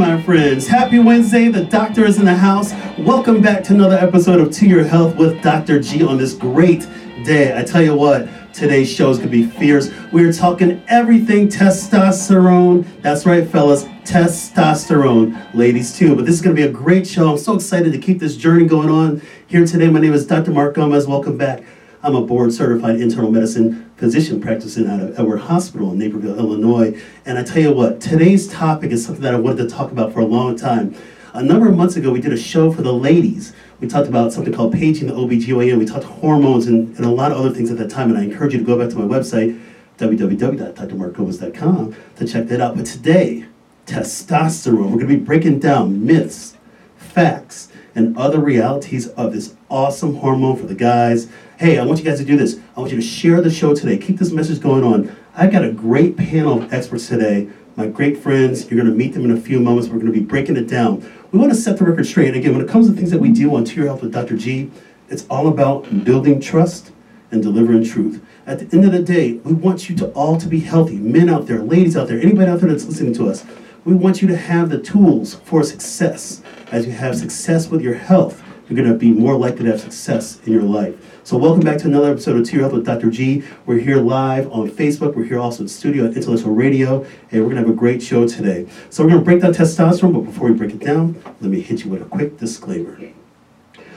My friends. Happy Wednesday. The doctor is in the house. Welcome back to another episode of To Your Health with Dr. G on this great day. I tell you what, today's show is going to be fierce. We're talking everything testosterone. That's right, fellas, testosterone. Ladies, too. But this is going to be a great show. I'm so excited to keep this journey going on here today. My name is Dr. Mark Gomez. Welcome back. I'm a board certified internal medicine physician practicing out of Edward Hospital in Naperville, Illinois. And I tell you what, today's topic is something that I wanted to talk about for a long time. A number of months ago, we did a show for the ladies. We talked about something called paging the OBGYN. We talked hormones and, and a lot of other things at that time. And I encourage you to go back to my website, www.drmarkgomez.com, to check that out. But today, testosterone. We're going to be breaking down myths, facts, and other realities of this awesome hormone for the guys hey, I want you guys to do this. I want you to share the show today. Keep this message going on. I've got a great panel of experts today, my great friends. You're going to meet them in a few moments. We're going to be breaking it down. We want to set the record straight. Again, when it comes to things that we do on To Your Health with Dr. G, it's all about building trust and delivering truth. At the end of the day, we want you to all to be healthy. Men out there, ladies out there, anybody out there that's listening to us, we want you to have the tools for success. As you have success with your health, you're going to be more likely to have success in your life. So welcome back to another episode of To Your Health with Dr. G. We're here live on Facebook. We're here also in studio at Intellectual Radio, and we're gonna have a great show today. So we're gonna break down testosterone, but before we break it down, let me hit you with a quick disclaimer.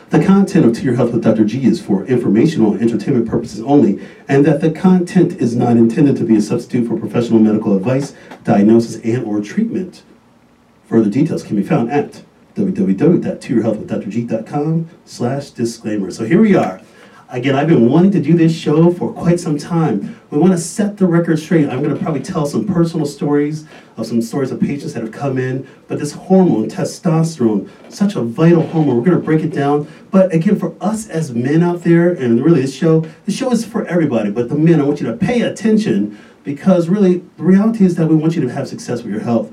The content of To Your Health with Dr. G is for informational and entertainment purposes only, and that the content is not intended to be a substitute for professional medical advice, diagnosis, and or treatment. Further details can be found at www.toyourhealthwithdrg.com slash disclaimer. So here we are. Again, I've been wanting to do this show for quite some time. We want to set the record straight. I'm going to probably tell some personal stories of some stories of patients that have come in. But this hormone, testosterone, such a vital hormone, we're going to break it down. But again, for us as men out there, and really this show, this show is for everybody. But the men, I want you to pay attention because really the reality is that we want you to have success with your health.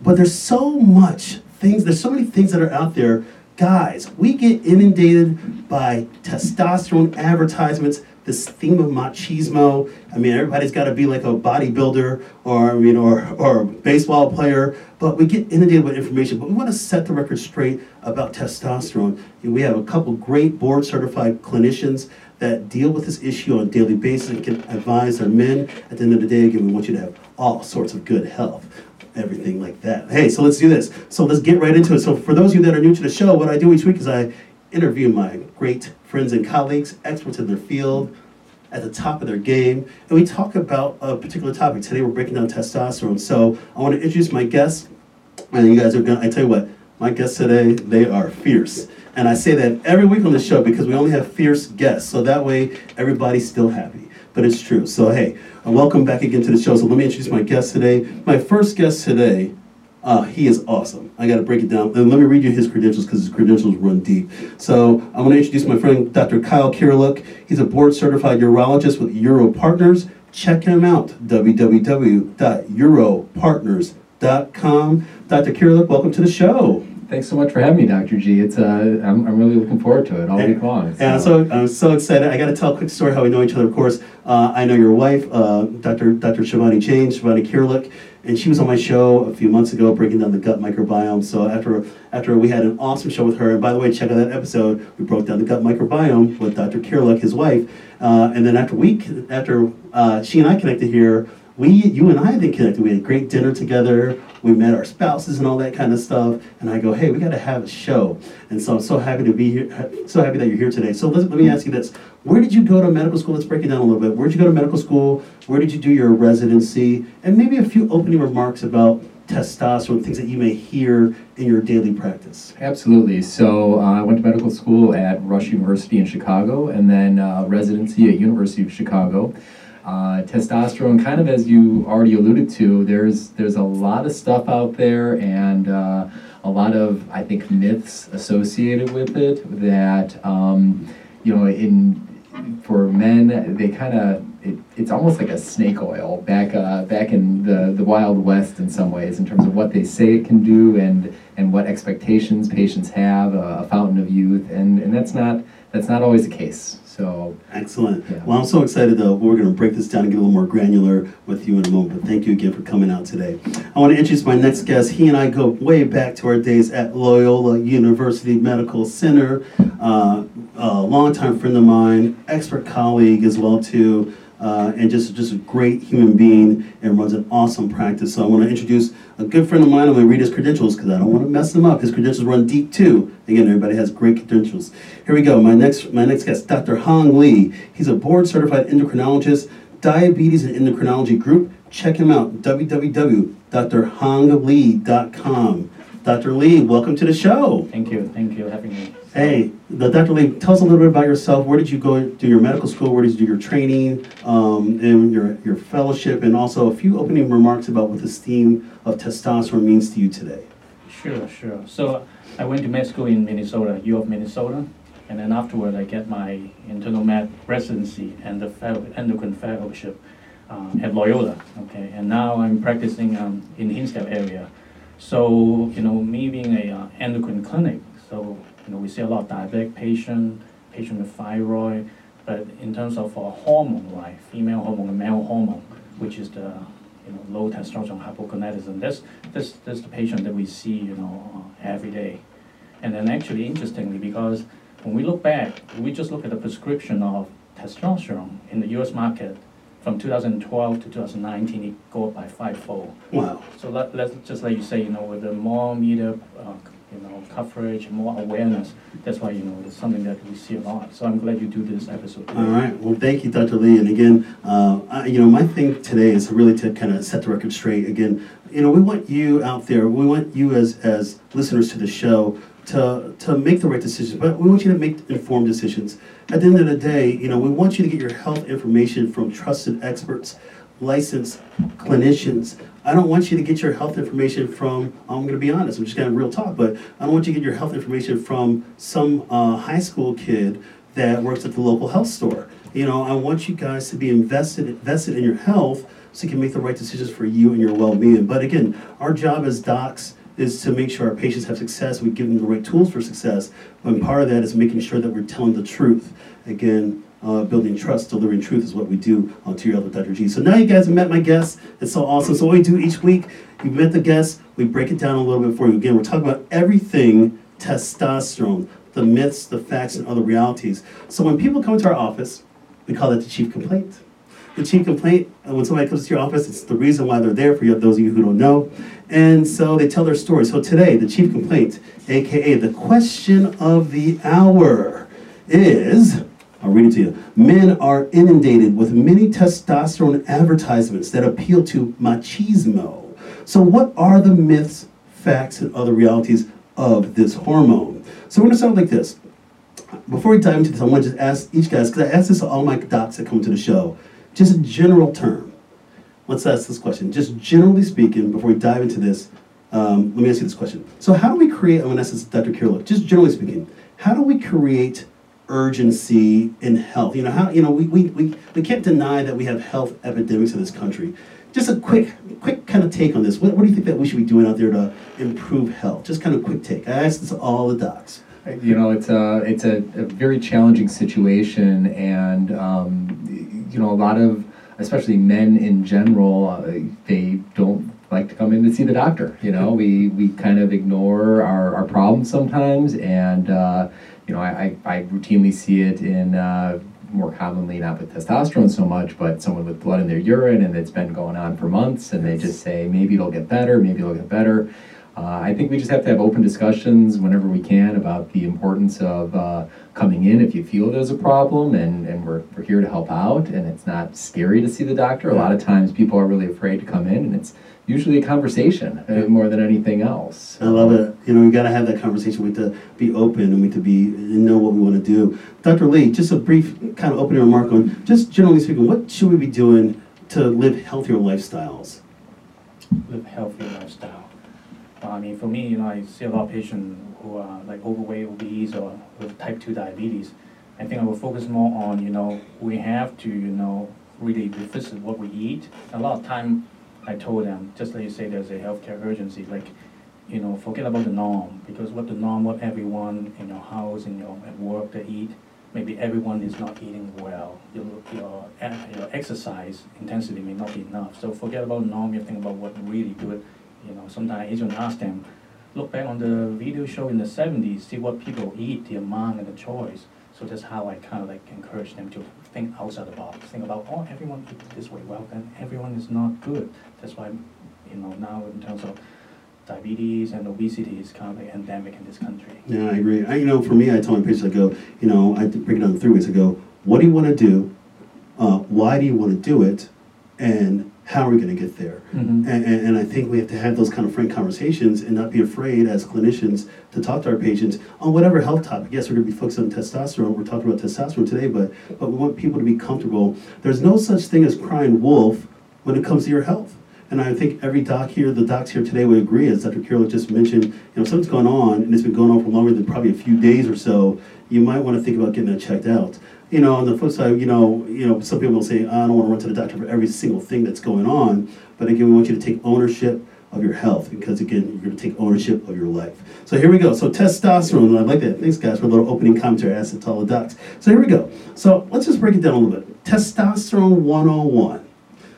But there's so much things, there's so many things that are out there Guys, we get inundated by testosterone advertisements, this theme of machismo. I mean, everybody's got to be like a bodybuilder or, I mean, or, or a baseball player, but we get inundated with information. But we want to set the record straight about testosterone. We have a couple great board certified clinicians that deal with this issue on a daily basis and can advise our men. At the end of the day, again, we want you to have all sorts of good health everything like that. Hey, so let's do this. So let's get right into it. So for those of you that are new to the show, what I do each week is I interview my great friends and colleagues, experts in their field, at the top of their game, and we talk about a particular topic. Today we're breaking down testosterone. So I want to introduce my guests, and you guys are gonna. I tell you what, my guests today they are fierce, and I say that every week on the show because we only have fierce guests, so that way everybody's still happy. But it's true. So hey, uh, welcome back again to the show. So let me introduce my guest today. My first guest today, uh, he is awesome. I got to break it down. And let me read you his credentials because his credentials run deep. So I'm going to introduce my friend Dr. Kyle Kiriluk. He's a board certified urologist with Uro Partners. Check him out, www.uropartners.com. Dr. Kiriluk, welcome to the show. Thanks so much for having me, Dr. G. It's uh, I'm, I'm really looking forward to it all week long. So. And I'm so I'm so excited. I got to tell a quick story how we know each other. Of course, uh, I know your wife, uh, Dr. Dr. Shivani Jain, Shivani Kiriluk, and she was on my show a few months ago breaking down the gut microbiome. So after after we had an awesome show with her, and by the way, check out that episode. We broke down the gut microbiome with Dr. Kiriluk, his wife, uh, and then after week after uh, she and I connected here we, you and I have been connected. We had a great dinner together. We met our spouses and all that kind of stuff. And I go, hey, we got to have a show. And so I'm so happy to be here. So happy that you're here today. So let, me ask you this: Where did you go to medical school? Let's break it down a little bit. Where did you go to medical school? Where did you do your residency? And maybe a few opening remarks about testosterone, things that you may hear in your daily practice? Absolutely. So uh, I went to medical school at Rush University in Chicago, and then uh, residency at University of Chicago. Uh, testosterone, kind of as you already alluded to, there's there's a lot of stuff out there and uh, a lot of I think myths associated with it that um, you know in for men they kind of it, it's almost like a snake oil back uh, back in the, the wild west in some ways in terms of what they say it can do and and what expectations patients have a, a fountain of youth and and that's not that's not always the case. So Excellent. Yeah. Well, I'm so excited though. We're going to break this down and get a little more granular with you in a moment. But thank you again for coming out today. I want to introduce my next guest. He and I go way back to our days at Loyola University Medical Center. Uh, a longtime friend of mine, expert colleague as well too, uh, and just just a great human being and runs an awesome practice. So I want to introduce a good friend of mine. I'm going to read his credentials because I don't want to mess them up. His credentials run deep too. Again, everybody has great credentials. Here we go. My next my next guest, Dr. Hong Lee. He's a board certified endocrinologist, diabetes and endocrinology group. Check him out. www.drhonglee.com. Dr. Lee, welcome to the show. Thank you, thank you for having me. Hey, Dr. Lee, tell us a little bit about yourself. Where did you go do your medical school? Where did you do your training um, and your, your fellowship? And also a few opening remarks about what this theme of testosterone means to you today. Sure, sure. So I went to med school in Minnesota, U of Minnesota, and then afterward I get my internal med residency and the fellow, endocrine fellowship uh, at Loyola. Okay, and now I'm practicing um, in Hinsdale area. So you know, me being a uh, endocrine clinic, so you know we see a lot of diabetic patient, patient with thyroid, but in terms of uh, hormone, right, female hormone and male hormone, which is the you know, low testosterone hypogonadism. That's, that's, that's the patient that we see, you know, uh, every day. And then actually, interestingly, because when we look back, we just look at the prescription of testosterone in the U.S. market from 2012 to 2019, it go up by fivefold. Wow. So let, let's just like you say, you know, with the more media, uh, you know, coverage, more awareness, that's why, you know, it's something that we see a lot. So I'm glad you do this episode. All right. Well, thank you, Dr. Lee. And again, uh, I, you know, my thing today is really to kind of set the record straight. Again, you know, we want you out there. We want you as as listeners to the show to to make the right decisions, but we want you to make informed decisions. At the end of the day, you know, we want you to get your health information from trusted experts, licensed clinicians. I don't want you to get your health information from, I'm going to be honest, I'm just going to real talk, but I don't want you to get your health information from some uh, high school kid that works at the local health store. You know, I want you guys to be invested invested in your health so you can make the right decisions for you and your well-being. But again, our job as docs is to make sure our patients have success. We give them the right tools for success. And part of that is making sure that we're telling the truth. Again, uh, building trust, delivering truth is what we do on To Your Health with Dr. G. So now you guys have met my guests. It's so awesome. So what we do each week, you've met the guests, we break it down a little bit for you. Again, we're talking about everything testosterone, the myths, the facts, and other realities. So when people come to our office, we call that the chief complaint. The chief complaint, uh, when somebody comes to your office, it's the reason why they're there for you, those of you who don't know. And so they tell their story. So today, the chief complaint, aka the question of the hour, is I'll read it to you. Men are inundated with many testosterone advertisements that appeal to machismo. So, what are the myths, facts, and other realities of this hormone? So, we're going to start like this. Before we dive into this, I want to just ask each guys, because I ask this to all my docs that come to the show, just a general term. Let's ask this question. Just generally speaking, before we dive into this, um, let me ask you this question. So, how do we create, I'm going to ask this to Dr. Kiriluk, just generally speaking, how do we create urgency in health? You know, how, you know, we, we, we, we can't deny that we have health epidemics in this country. Just a quick, quick kind of take on this. What, what do you think that we should be doing out there to improve health? Just kind of quick take. I asked this to all the docs. You know, it's a it's a, a very challenging situation, and um, you know, a lot of especially men in general, uh, they don't like to come in to see the doctor. You know, we we kind of ignore our, our problems sometimes, and uh, you know, I, I I routinely see it in. Uh, more commonly not with testosterone so much, but someone with blood in their urine and it's been going on for months and they just say maybe it'll get better, maybe it'll get better. Uh, I think we just have to have open discussions whenever we can about the importance of uh, coming in if you feel there's a problem, and, and we're, we're here to help out. And it's not scary to see the doctor. A lot of times people are really afraid to come in, and it's usually a conversation uh, more than anything else. I love it. You know, we got to have that conversation. We have to be open and we have to be and know what we want to do. Dr. Lee, just a brief kind of opening remark on just generally speaking, what should we be doing to live healthier lifestyles? live healthier lifestyle. I mean, for me, you know, I see a lot of patients who are like overweight, obese, or with type 2 diabetes. I think I will focus more on, you know, we have to, you know, really be revisit what we eat. A lot of time, I told them, just like you say, there's a healthcare urgency, like, you know, forget about the norm, because what the norm, what everyone in your house, in your at work, they eat, maybe everyone is not eating well, your, your, e- your exercise intensity may not be enough. So forget about norm, you think about what really good. You know, sometimes I even ask them, look back on the video show in the seventies, see what people eat, the amount and the choice. So that's how I kind of like encourage them to think outside the box, think about, oh, everyone eats this way, well, then everyone is not good. That's why, you know, now in terms of diabetes and obesity is kind of like endemic in this country. Yeah, I agree. I, you know, for me, I tell my patients, I go, you know, I break it down three ways. I go, what do you want to do? Uh, why do you want to do it? And how are we going to get there? Mhm. And, and, I think we have to have those kind of frank conversations and not be afraid as clinicians to talk to our patients on whatever health topic. Yes, we're going to be focused on testosterone. We're talking about testosterone today, but, but we want people to be comfortable. There's no such thing as crying wolf when it comes to your health. And I think every doc here, the docs here today would agree, as Dr. Kiriluk just mentioned, you know, if something's going on and it's been going on for longer than probably a few days or so, you might want to think about getting that checked out. You know, on the flip side, you know, you know, some people will say, I don't want to run to the doctor for every single thing that's going on. But again, we want you to take ownership of your health because again, you're going to take ownership of your life. So here we go. So testosterone, I like that. Thanks, guys, for a little opening commentary. I asked all the docs. So here we go. So let's just break it down a little bit. Testosterone 101.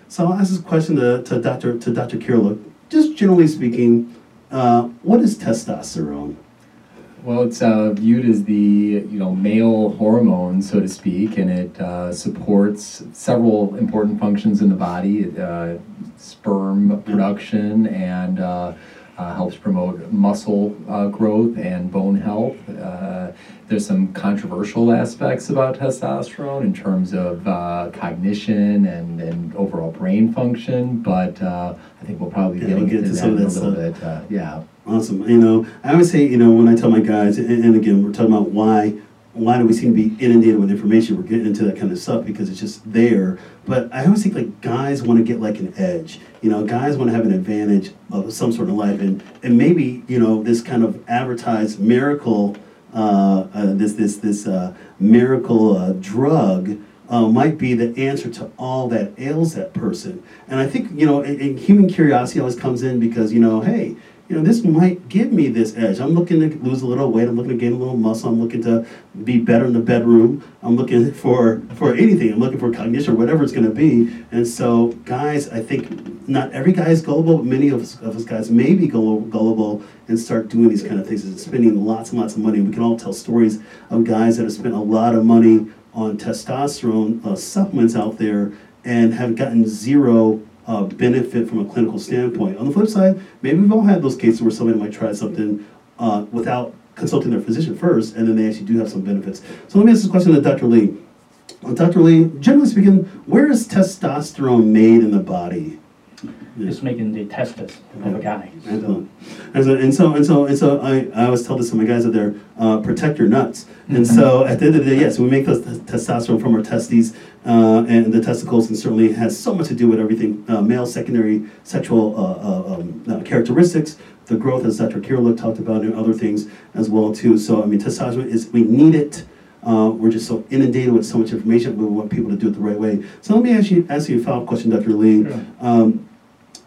So I'll ask this question to, to Dr. to Dr. Kiriluk. Just generally speaking, uh, what is testosterone? Well, it's uh, viewed as the you know male hormone, so to speak, and it uh, supports several important functions in the body: It, uh, sperm production and uh, uh, helps promote muscle uh, growth and bone health. Uh, there's some controversial aspects about testosterone in terms of uh, cognition and, and overall brain function, but uh, I think we'll probably Yeah, get we'll into get to that in a little stuff. bit. Uh, yeah. Awesome. You know, I always say, you know, when I tell my guys, and, and again, we're talking about why, why do we seem to be inundated with information? We're getting into that kind of stuff because it's just there. But I always think like guys want to get like an edge. You know, guys want to have an advantage of some sort of life, and and maybe you know this kind of advertised miracle, uh, uh, this this this uh, miracle uh, drug. Uh, might be the answer to all that ails that person. And I think, you know, and, human curiosity always comes in because, you know, hey, you know, this might give me this edge. I'm looking to lose a little weight. I'm looking to gain a little muscle. I'm looking to be better in the bedroom. I'm looking for for anything. I'm looking for cognition or whatever it's going to be. And so, guys, I think not every guy is gullible, but many of us, of us guys may be gullible and start doing these kind of things and spending lots and lots of money. We can all tell stories of guys that have spent a lot of money on testosterone uh, supplements out there and have gotten zero uh, benefit from a clinical standpoint. On the flip side, maybe we've all had those cases where somebody might try something uh, without consulting their physician first, and then they actually do have some benefits. So let me ask this question to Dr. Lee. Uh, Dr. Lee, generally speaking, where is testosterone made in the body? It's making the testes of a guy. Excellent. And so, and so, and so, and so I, I always tell this to my guys out there, uh, protect your nuts. And so at the end of the day, yes, we make those t- testosterone from our testes uh, and the testicles and certainly has so much to do with everything, uh, male secondary sexual uh, uh, um, uh, characteristics, the growth as Dr. Kiriluk talked about and other things as well too. So I mean, testosterone is, we need it. Uh, we're just so inundated with so much information. We want people to do it the right way. So let me ask you, ask you a follow-up question, Dr. Lee. Sure. Um,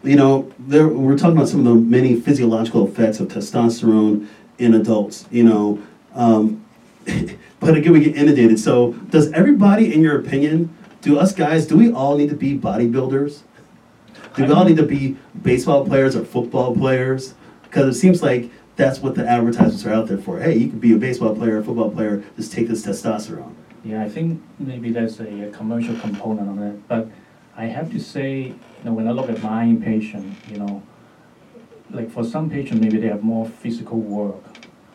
you know, there, we're talking about some of the many physiological effects of testosterone in adults, you know. Um, but again, we get inundated. So, does everybody, in your opinion, do us guys, do we all need to be bodybuilders? Do we all need to be baseball players or football players? Because it seems like that's what the advertisements are out there for. Hey, you can be a baseball player, a football player, just take this testosterone. Yeah, I think maybe there's a, a commercial component on it, but I have to say, you know, when I look at my patient, you know, like for some patients, maybe they have more physical work,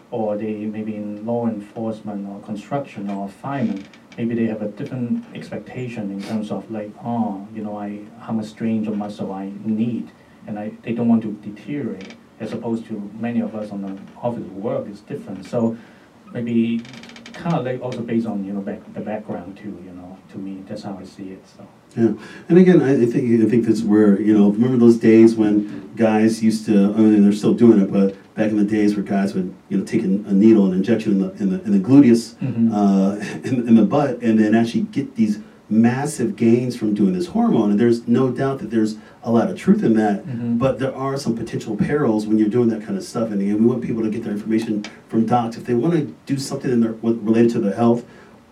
or they maybe in law enforcement or construction or fireman, maybe they have a different expectation in terms of like, oh, you know, I how much strain or muscle I need, and I they don't want to deteriorate, as opposed to many of us on the office work is different. So maybe kind of like also based on you know back the background too. You know, to me that's how I see it. So. Yeah, and again, I think I think that's where you know. Remember those days when guys used to. I mean, they're still doing it, but back in the days where guys would you know take a, needle and injection in the in the, in the gluteus, Mhm. uh, in, in the butt, and then actually get these massive gains from doing this hormone. And there's no doubt that there's a lot of truth in that. Mhm. But there are some potential perils when you're doing that kind of stuff. And again, we want people to get their information from docs if they want to do something in their related to their health.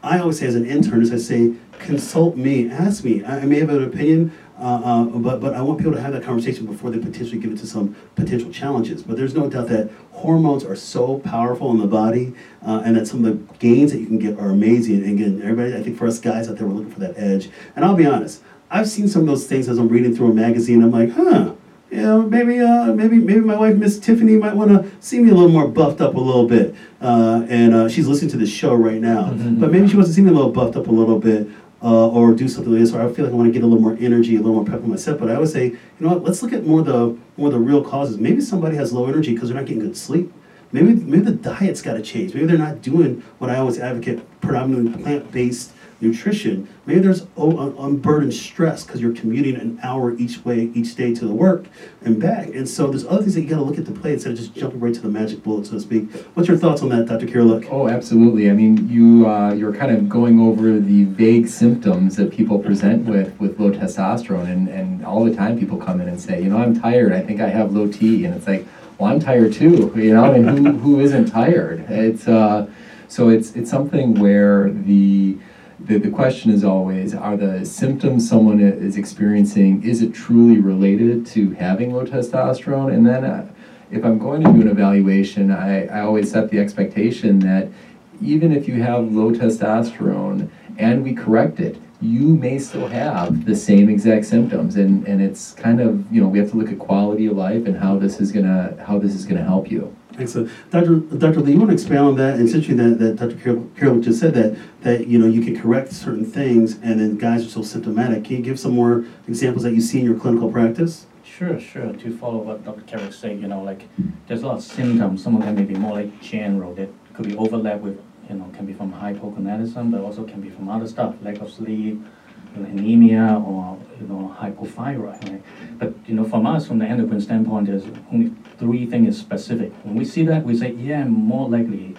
I always say as an intern is I say, consult me, ask me. I, I may have an opinion, uh, uh, but, but I want people to have that conversation before they potentially get into some potential challenges. But there's no doubt that hormones are so powerful in the body, uh, and that some of the gains that you can get are amazing. And again, everybody, I think for us guys out there, we're looking for that edge. And I'll be honest, I've seen some of those things as I'm reading through a magazine. I'm like, huh, yeah, maybe, uh, maybe, maybe my wife, Miss Tiffany, might want to see me a little more buffed up a little bit. Uh, and uh, she's listening to this show right now, Mhm. but maybe she wants to see me a little buffed up a little bit, uh, or do something like this. Or I feel like I want to get a little more energy, a little more pep in my step. But I would say, you know what? Let's look at more of the more the real causes. Maybe somebody has low energy because they're not getting good sleep. Maybe maybe the diet's got to change. Maybe they're not doing what I always advocate, predominantly plant-based nutrition. Maybe there's un- unburdened stress because you're commuting an hour each way each day to the work and back. And so there's other things that you got to look at the play instead of just jumping right to the magic bullet, so to speak. What's your thoughts on that, Dr. Kiriluk? Oh, absolutely. I mean, you uh, you're kind of going over the vague symptoms that people present with with low testosterone, and and all the time people come in and say, you know, I'm tired. I think I have low T, and it's like, well, I'm tired too. You know, and who who isn't tired? It's uh, so it's it's something where the the, the question is always are the symptoms someone is experiencing is it truly related to having low testosterone? And then uh, if i'm going to do an evaluation I, I always set the expectation that even if you have low testosterone and we correct it you may still have the same exact symptoms. And, and it's kind of you know we have to look at quality of life and how this is gonna how this is gonna help you Excellent. Dr. Dr. Lee, you want to expand on that? And essentially that, that Dr. Carol just said that, that, you know, you can correct certain things and then guys are still symptomatic. Can you give some more examples that you see in your clinical practice? Sure, sure. To follow what Dr. Carrick said, you know, like there's a lot of symptoms. Some of them may be more like general that could be overlap with, you know, can be from hypogonadism, but also can be from other stuff, lack of sleep, you know, anemia, or you know, hypothyroid. Right? But you know, from us, from the endocrine standpoint, there's only three things specific. When we see that, we say, yeah, more likely,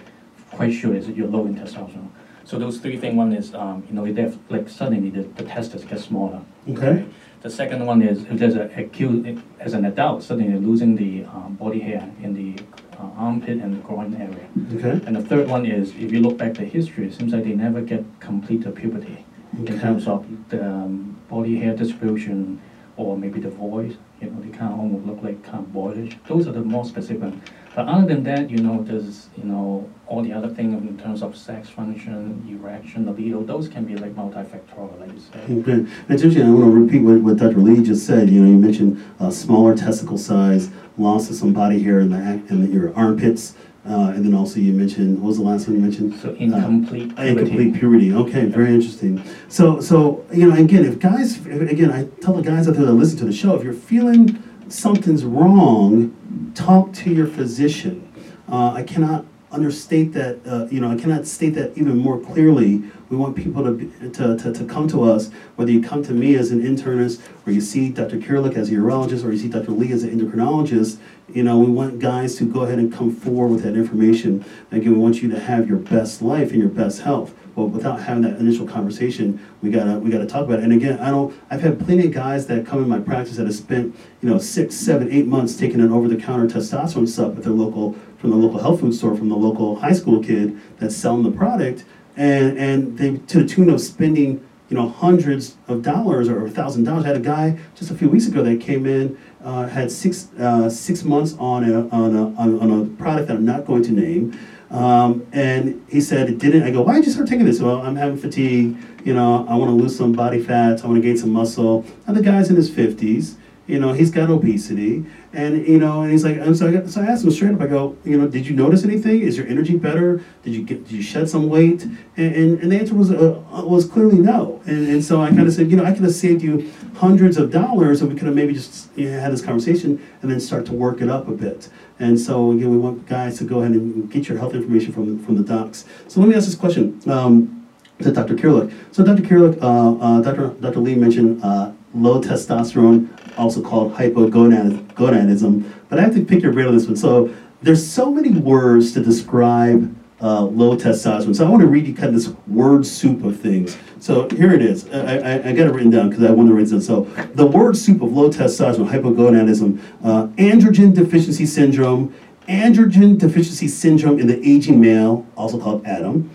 quite sure is you're low in testosterone. So those three things, one is, um, you know, if they have, like suddenly the, the testes get smaller. Okay. The second one is if there's a acute, as an adult, suddenly you're losing the um, body hair in the uh, armpit and the groin area. Okay. And the third one is if you look back the history, it seems like they never get complete puberty in terms of the um, body hair distribution or maybe the voice. You know, they kind of almost look like kind of boyish. Those are the more specific. But other than that, you know, there's you know all the other things in terms of sex function, erection, libido. Those can be like multifactorial, like you said. Okay. And interesting, I want to repeat what, what Dr. Lee just said. You know, you mentioned uh, smaller testicle size, loss of some body hair in the, in the, your armpits, uh, and then also you mentioned, what was the last one you mentioned? So incomplete Uh, puberty. Incomplete puberty. Okay, very interesting. So, so you know, again, if guys, again, I tell the guys out there that listen to the show, if you're feeling something's wrong, talk to your physician. Uh, I cannot understate that. Uh, you know, I cannot state that even more clearly. We want people to, be, to, to, to come to us, whether you come to me as an internist, or you see Dr. Kiriluk as a urologist, or you see Dr. Lee as an endocrinologist. You know, we want guys to go ahead and come forward with that information. Again, we want you to have your best life and your best health. But without having that initial conversation, we gotta we gotta talk about it. And again, I don't. I've had plenty of guys that come in my practice that have spent you know six, seven, eight months taking an over-the-counter testosterone sub at their local from the local health food store from the local high school kid that's selling the product, and and they to the tune of spending you know hundreds of dollars or a thousand dollars. I had a guy just a few weeks ago that came in. Uh, had six uh, six months on a, on, a, on, a product that I'm not going to name, um, and he said it didn't. I go, why did you start taking this? Well, I'm having fatigue. You know, I want to lose some body fat. I want to gain some muscle. And the guy's in his 50s. You know, he's got obesity, and you know, and he's like, and so I, got, so I asked him straight up. I go, you know, did you notice anything? Is your energy better? Did you get? Did you shed some weight? And and, and the answer was uh, was clearly no. And, and so I kind of said, you know, I could have saved you hundreds of dollars, and we could have maybe just you know, had this conversation and then start to work it up a bit. And so again, we want guys to go ahead and get your health information from from the docs. So let me ask this question. Um, to Dr. Kiriluk. So Dr. Kiriluk, uh, uh, Dr. Dr. Lee mentioned uh, low testosterone, also called hypogonadism. But I have to pick your brain on this one. So there's so many words to describe uh, low testosterone. So I want to read you kind of this word soup of things. So here it is. I, I, I got it written down because I want to write it down. So the word soup of low testosterone, hypogonadism, uh, androgen deficiency syndrome, androgen deficiency syndrome in the aging male, also called ADAM,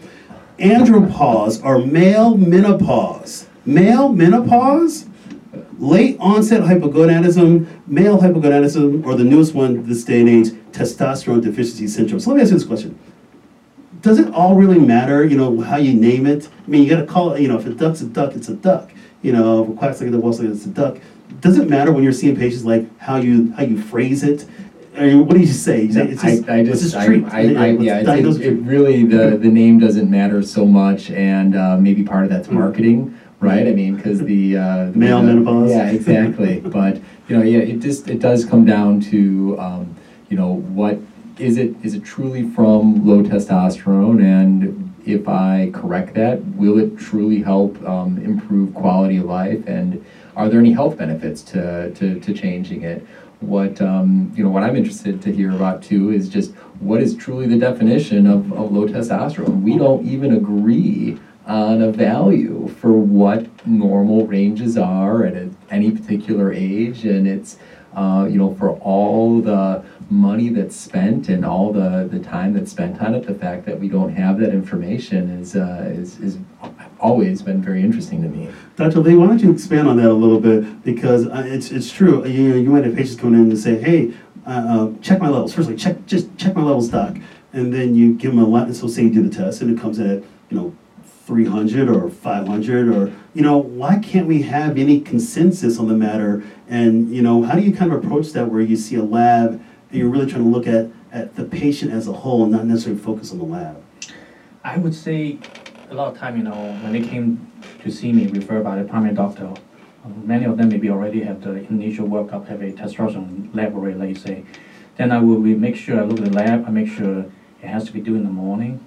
andropause or male menopause. Male menopause? Late onset hypogonadism, male hypogonadism, or the newest one this day and age, testosterone deficiency syndrome. So let me ask you this question. Does it all really matter, you know, how you name it? I mean, you gotta call it, you know, if a duck's a duck, it's a duck. You know, if it quacks like a duck, like it's a duck. Does it matter when you're seeing patients like how you how you phrase it? I mean, what do you say? It's just, I, I just, I. I, I, yeah, it, it, really, the, the name doesn't matter so much, and, uh, maybe part of that's Mm. marketing, right? I mean, cause the, uh. the- Male menopause. Yeah, exactly, but, you know, yeah, it just, it does come down to, um, you know, what, is it, is it truly from low testosterone, and if I correct that, will it truly help, um, improve quality of life, and are there any health benefits to, to, to changing it? What um, you know, what I'm interested to hear about too is just what is truly the definition of, of low testosterone. We don't even agree on a value for what normal ranges are at a, any particular age, and it's uh, you know for all the money that's spent and all the, the time that's spent on it, the fact that we don't have that information is uh, is is always been very interesting to me. Dr. Lee, why don't you expand on that a little bit? Because uh, it's, it's true. You you might have patients coming in and say, hey, uh, uh, check my levels. Firstly, check just check my levels, doc. And then you give them a lot. So say you do the test and it comes at, you know, 300 or 500 or, you know, why can't we have any consensus on the matter? And, you know, how do you kind of approach that where you see a lab and you're really trying to look at, at the patient as a whole and not necessarily focus on the lab? I would say a lot of time, you know, when they came to see me referred by the primary doctor, uh, many of them maybe already have the initial workup, have a testosterone laboratory, let's say. Then I will make sure I look at the lab, I make sure it has to be due in the morning.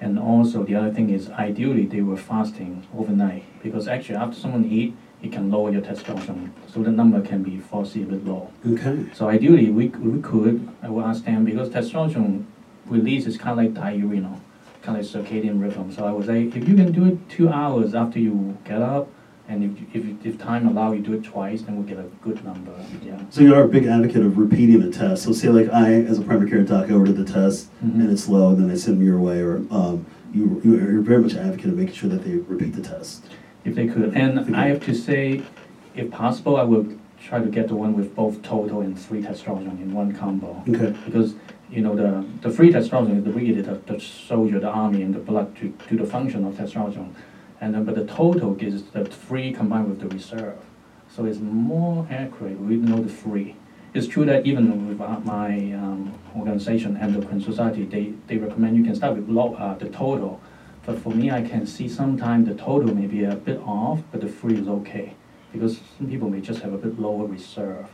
And also the other thing is ideally they were fasting overnight because actually after someone eat, it can lower your testosterone. So the number can be falsely a bit low. Okay. So ideally, we, we could, I will ask them, because testosterone release is kind of like diurnal, you know, kind of like circadian rhythm. So I would say, if you can do it two hours after you get up, and if, if, if time allow you do it twice, then we'll get a good number, yeah. So you are a big advocate of repeating the test. So say like I, as a primary care doc, I order the test Mhm. and it's low, and then I send them your way, or um, you, you are very much an advocate of making sure that they repeat the test. If they could, and I have to say, if possible, I will try to get the one with both total and free testosterone in one combo. Okay. because you know the the free testosterone is the really the, the soldier, the army, and the blood to do the function of testosterone, and then but the total is the free combined with the reserve, so it's more accurate. We know the free. It's true that even with my um, organization, Endocrine Society, they, they recommend you can start with low, uh, the total. But for me, I can see sometimes the total may be a bit off, but the free is okay. Because some people may just have a bit lower reserve.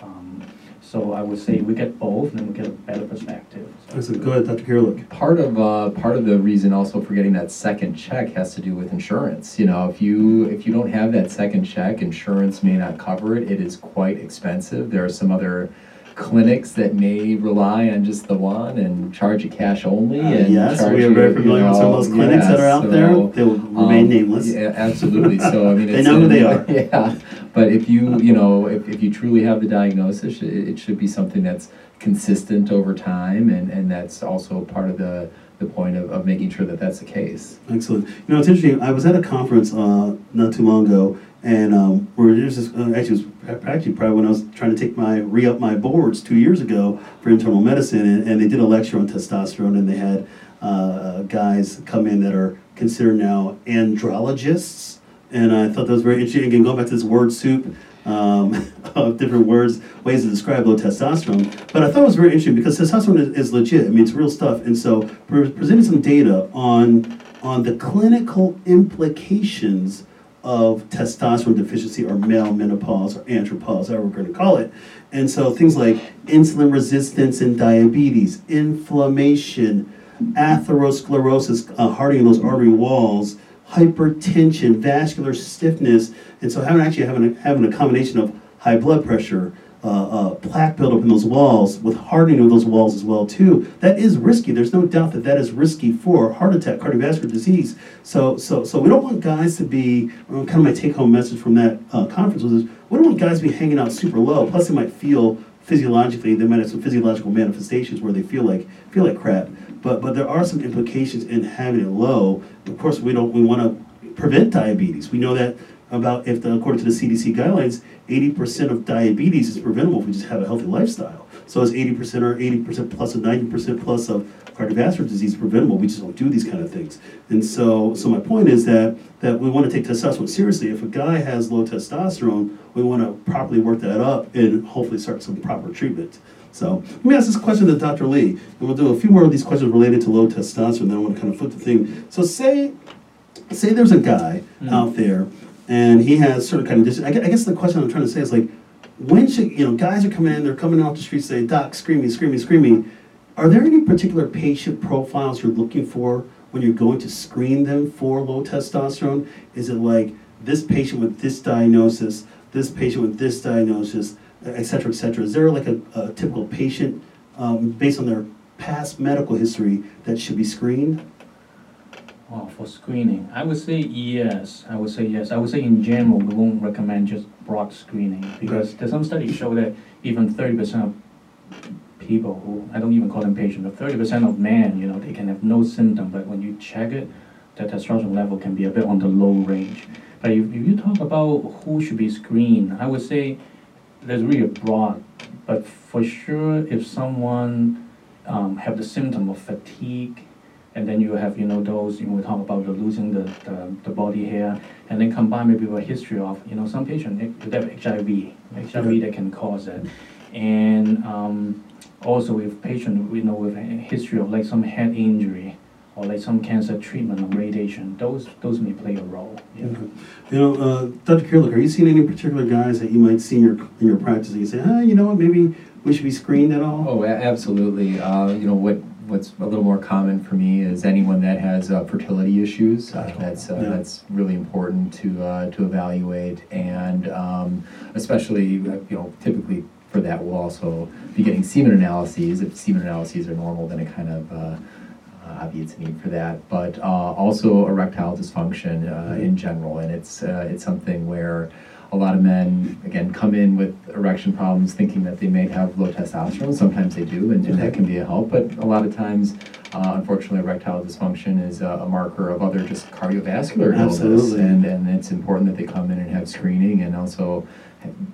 Um, so I would say we get both, then we get a better perspective. I said, go ahead, Dr. Kiriluk. Part of uh, part of the reason also for getting that second check has to do with insurance. You know, if you if you don't have that second check, insurance may not cover it. It is quite expensive. There are some other clinics that may rely on just the one and charge you cash only. Uh, and yes, we are very you familiar with some of those clinics that are yeah, out there. They will remain um, nameless. Yeah, absolutely. So I mean, They know who they are. Yeah, but if you you know if, if you truly have the diagnosis, it, it should be something that's consistent over time, and and that's also part of the the point of, of making sure that that's the case. Excellent. You know, it's interesting. I was at a conference uh, not too long ago, and um, this. Uh, actually, it was actually probably when I was trying to take my re up my boards two years ago for internal medicine, and, and they did a lecture on testosterone, and they had uh, guys come in that are considered now andrologists, and I thought that was very interesting. Again, going back to this word soup. Um, of different words, ways to describe low testosterone. But I thought it was very interesting because testosterone is, is legit. I mean, it's real stuff. And so we're presenting some data on on the clinical implications of testosterone deficiency or male menopause or andropause, however we're going to call it. And so things like insulin resistance and diabetes, inflammation, atherosclerosis, uh, hardening those artery walls, hypertension, vascular stiffness, and so having actually having a, having a combination of high blood pressure, uh, uh, plaque buildup in those walls, with hardening of those walls as well too. That is risky. There's no doubt that that is risky for heart attack, cardiovascular disease. So, so, so we don't want guys to be. Kind of my take-home message from that uh, conference was: is we don't want guys to be hanging out super low. Plus, they might feel physiologically, they might have some physiological manifestations where they feel like feel like crap. But but there are some implications in having it low. Of course, we don't we want to prevent diabetes. We know that about if the, according to the CDC guidelines, 80% of diabetes is preventable if we just have a healthy lifestyle. So is 80% or 80% plus or 90% plus of cardiovascular disease preventable? We just don't do these kind of things. And so, so my point is that that we want to take testosterone seriously. If a guy has low testosterone, we want to properly work that up and hopefully start some proper treatment. So let me ask this question to Dr. Lee, and we'll do a few more of these questions related to low testosterone. Then I want to kind of flip the thing. So say, say there's a guy Mm. out there, and he has certain kind of. Dis- I I guess the question I'm trying to say is like, when should you know guys are coming in, they're coming off the street saying, "Doc, screaming, screaming, screaming." Are there any particular patient profiles you're looking for when you're going to screen them for low testosterone? Is it like this patient with this diagnosis, this patient with this diagnosis, et cetera, et cetera? Is there like a, a typical patient um, based on their past medical history that should be screened? Oh, for screening, I would say yes. I would say yes. I would say in general, we won't recommend just broad screening because there's some studies show that even thirty percent of people who I don't even call them patients, but thirty percent of men, you know, they can have no symptom, but when you check it, the testosterone level can be a bit on the low range. But if, if you talk about who should be screened, I would say there's really broad, but for sure, if someone um, have the symptom of fatigue, and then you have, you know, those, you know, we talk about the losing the, the, the body hair, and then combine maybe with a history of, you know, some patient, they have HIV, HIV that can cause it. And um, also if patient, we know with a history of like some head injury, or like some cancer treatment or radiation, those, those may play a role, yeah. You know, uh, Dr. Kiriluk, are you seeing any particular guys that you might see in your in your practice and you say, ah, you know what, maybe we should be screened at all? Oh, a- absolutely. Uh, you know, what, what's a little more common for me is anyone that has uh, fertility issues. Uh, that's, uh, Yeah. that's really important to, uh, to evaluate. And um, especially, uh, you know, typically for that, we'll also be getting semen analyses. If semen analyses are normal, then it kind of uh, obviates need for that. But uh, also erectile dysfunction uh, in general. And it's, uh, it's something where a lot of men, again, come in with erection problems thinking that they may have low testosterone. Sometimes they do, and, and that can be a help. But a lot of times, uh, unfortunately, erectile dysfunction is a, a marker of other just cardiovascular illness. Absolutely. And, and it's important that they come in and have screening and also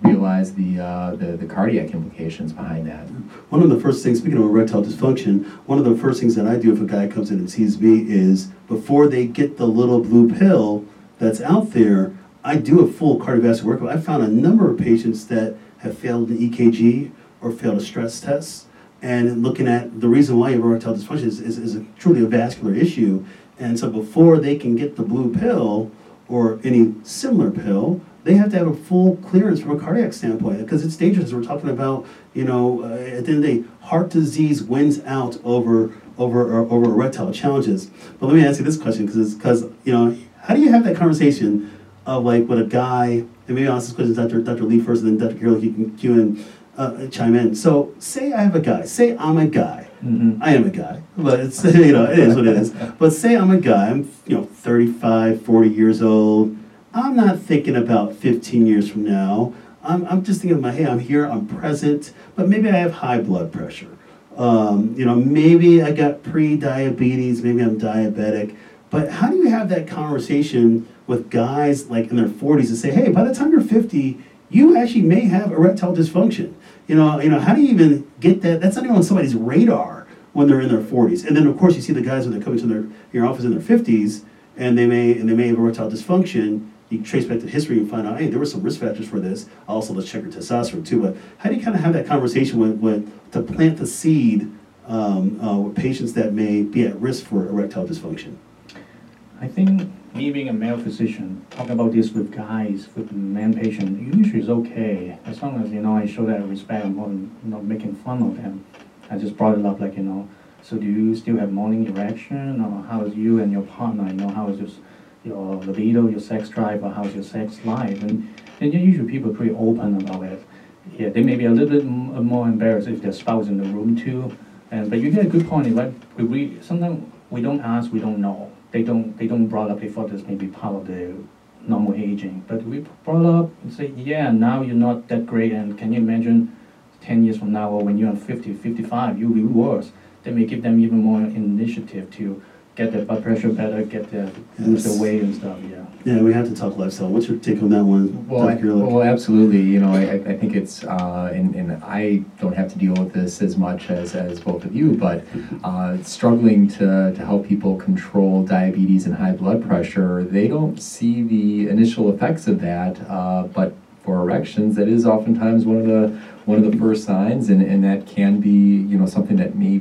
realize the, uh, the, the cardiac implications behind that. One of the first things, speaking of erectile dysfunction, one of the first things that I do if a guy comes in and sees me is before they get the little blue pill that's out there, I do a full cardiovascular workup. I found a number of patients that have failed an EKG or failed a stress test. And looking at the reason why you have erectile dysfunction is, is, is a, truly a vascular issue. And so before they can get the blue pill or any similar pill, they have to have a full clearance from a cardiac standpoint because it's dangerous. We're talking about, you know, uh, at the end of the day, heart disease wins out over over uh, over erectile challenges. But let me ask you this question because because you know, how do you have that conversation of like with a guy? And maybe I'll ask this question to Dr. Dr. Lee first, and then Dr. Carroll, you can cue in, uh, chime in. So, say I have a guy. Say I'm a guy. Mhm. I am a guy, but it's you know it is what it is. But say I'm a guy. I'm you know 35, 40 years old. I'm not thinking about 15 years from now. I'm, I'm just thinking about hey, I'm here, I'm present, but maybe I have high blood pressure. Um, you know, maybe I got pre-diabetes, maybe I'm diabetic. But how do you have that conversation with guys like in their 40s and say, hey, by the time you're 50, you actually may have erectile dysfunction. You know, you know, how do you even get that? That's not even on somebody's radar when they're in their 40s. And then of course you see the guys when they're coming to their your office in their 50s and they may and they may have erectile dysfunction. You trace back to history and find out, hey, there were some risk factors for this. Also, let's check your testosterone too. But how do you kind of have that conversation with, with to plant the seed um, uh, with patients that may be at risk for erectile dysfunction? I think me being a male physician, talking about this with guys, with men patient, usually is okay. As long as, you know, I show that respect, I'm not, not making fun of them. I just brought it up like, you know, so do you still have morning erection or how is you and your partner, you know, how is just your libido, your sex drive, or how's your sex life? And, and usually people are pretty open about it. Yeah, they may be a little bit m- uh, more embarrassed if their spouse in the room too. And, but you get a good point, right? We, we, sometimes we don't ask, we don't know they don't they don't brought up thought this may be part of the normal aging but we brought up and say yeah now you're not that great and can you imagine 10 years from now or when you're 50 55 you'll be worse That may give them even more initiative to get their blood pressure better, get their, Yes. their weight and stuff, yeah. Yeah, we have to talk lifestyle. What's your take on that one, Well, I, Dr. Kiriluk? well, absolutely. You know, I, I think it's, uh, and, and I don't have to deal with this as much as, as both of you, but uh, struggling to, to help people control diabetes and high blood pressure, they don't see the initial effects of that. Uh, but for erections, that is oftentimes one of the one of the first signs, and, and that can be you know something that may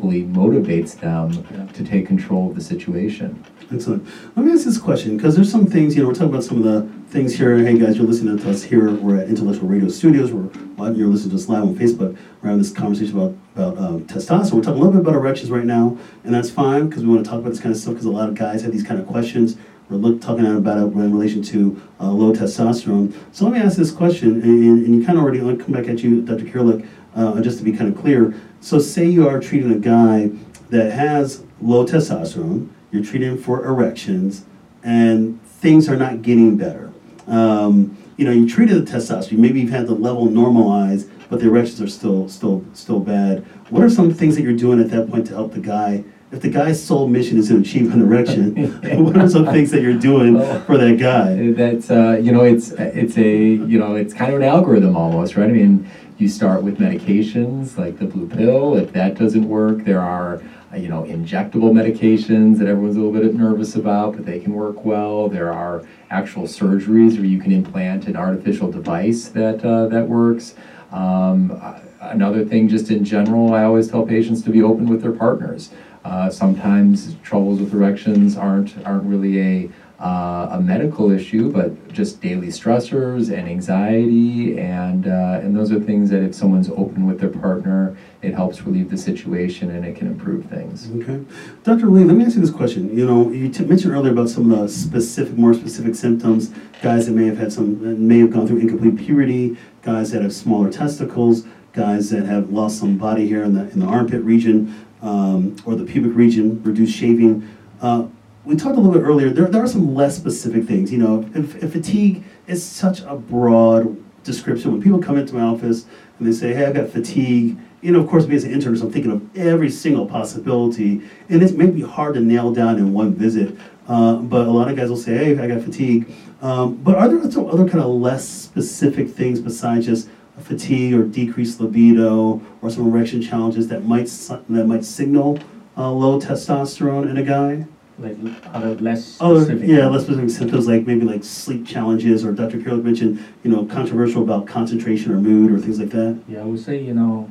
hopefully motivates them Yeah. to take control of the situation. Excellent. Let me ask this question because there's some things, you know, we're talking about some of the things here. Hey guys, you're listening to us here. We're at Intellectual Radio Studios. We're live, you're listening to us live on Facebook. We're having this conversation about about um, testosterone. We're talking a little bit about erections right now, and that's fine because we want to talk about this kind of stuff because a lot of guys have these kind of questions. We're look, talking about it in relation to uh, low testosterone. So let me ask this question, and, and you kind of already I'll come back at you, Dr. Kiriluk, uh, just to be kind of clear. So say you are treating a guy that has low testosterone, you're treating him for erections, and things are not getting better. Um, you know, you treated the testosterone, maybe you've had the level normalized, but the erections are still still still bad. What are some things that you're doing at that point to help the guy? If the guy's sole mission is to achieve an erection, what are some things that you're doing for that guy? That's uh, you know, it's it's a you know, it's kind of an algorithm almost, right? I mean, you start with medications like the blue pill. If that doesn't work, there are uh, you know injectable medications that everyone's a little bit nervous about, but they can work well. There are actual surgeries where you can implant an artificial device that uh, that works. Um, uh, another thing, just in general, I always tell patients to be open with their partners. Uh, sometimes troubles with erections aren't aren't really a uh, a medical issue, but just daily stressors and anxiety, and uh, and those are things that if someone's open with their partner, it helps relieve the situation and it can improve things. Okay, Dr. Lee, let me ask you this question. You know, you mentioned earlier about some of the specific, more specific symptoms. Guys that may have had some, may have gone through incomplete puberty. Guys that have smaller testicles. Guys that have lost some body hair in the in the armpit region um, or the pubic region, reduced shaving. Uh, we talked a little bit earlier. There, there are some less specific things. You know, if, if fatigue is such a broad description. When people come into my office and they say, "Hey, I've got fatigue," you know, of course, me as an internist, I'm thinking of every single possibility, and it's maybe hard to nail down in one visit. Uh, but a lot of guys will say, "Hey, I got fatigue." Um, but are there some other kind of less specific things besides just fatigue or decreased libido or some erection challenges that might that might signal uh, low testosterone in a guy? Like other less Other, specific. yeah, less specific symptoms like maybe like sleep challenges, or Dr. Carroll mentioned, you know, controversial about concentration or mood or things like that. Yeah, I would say, you know,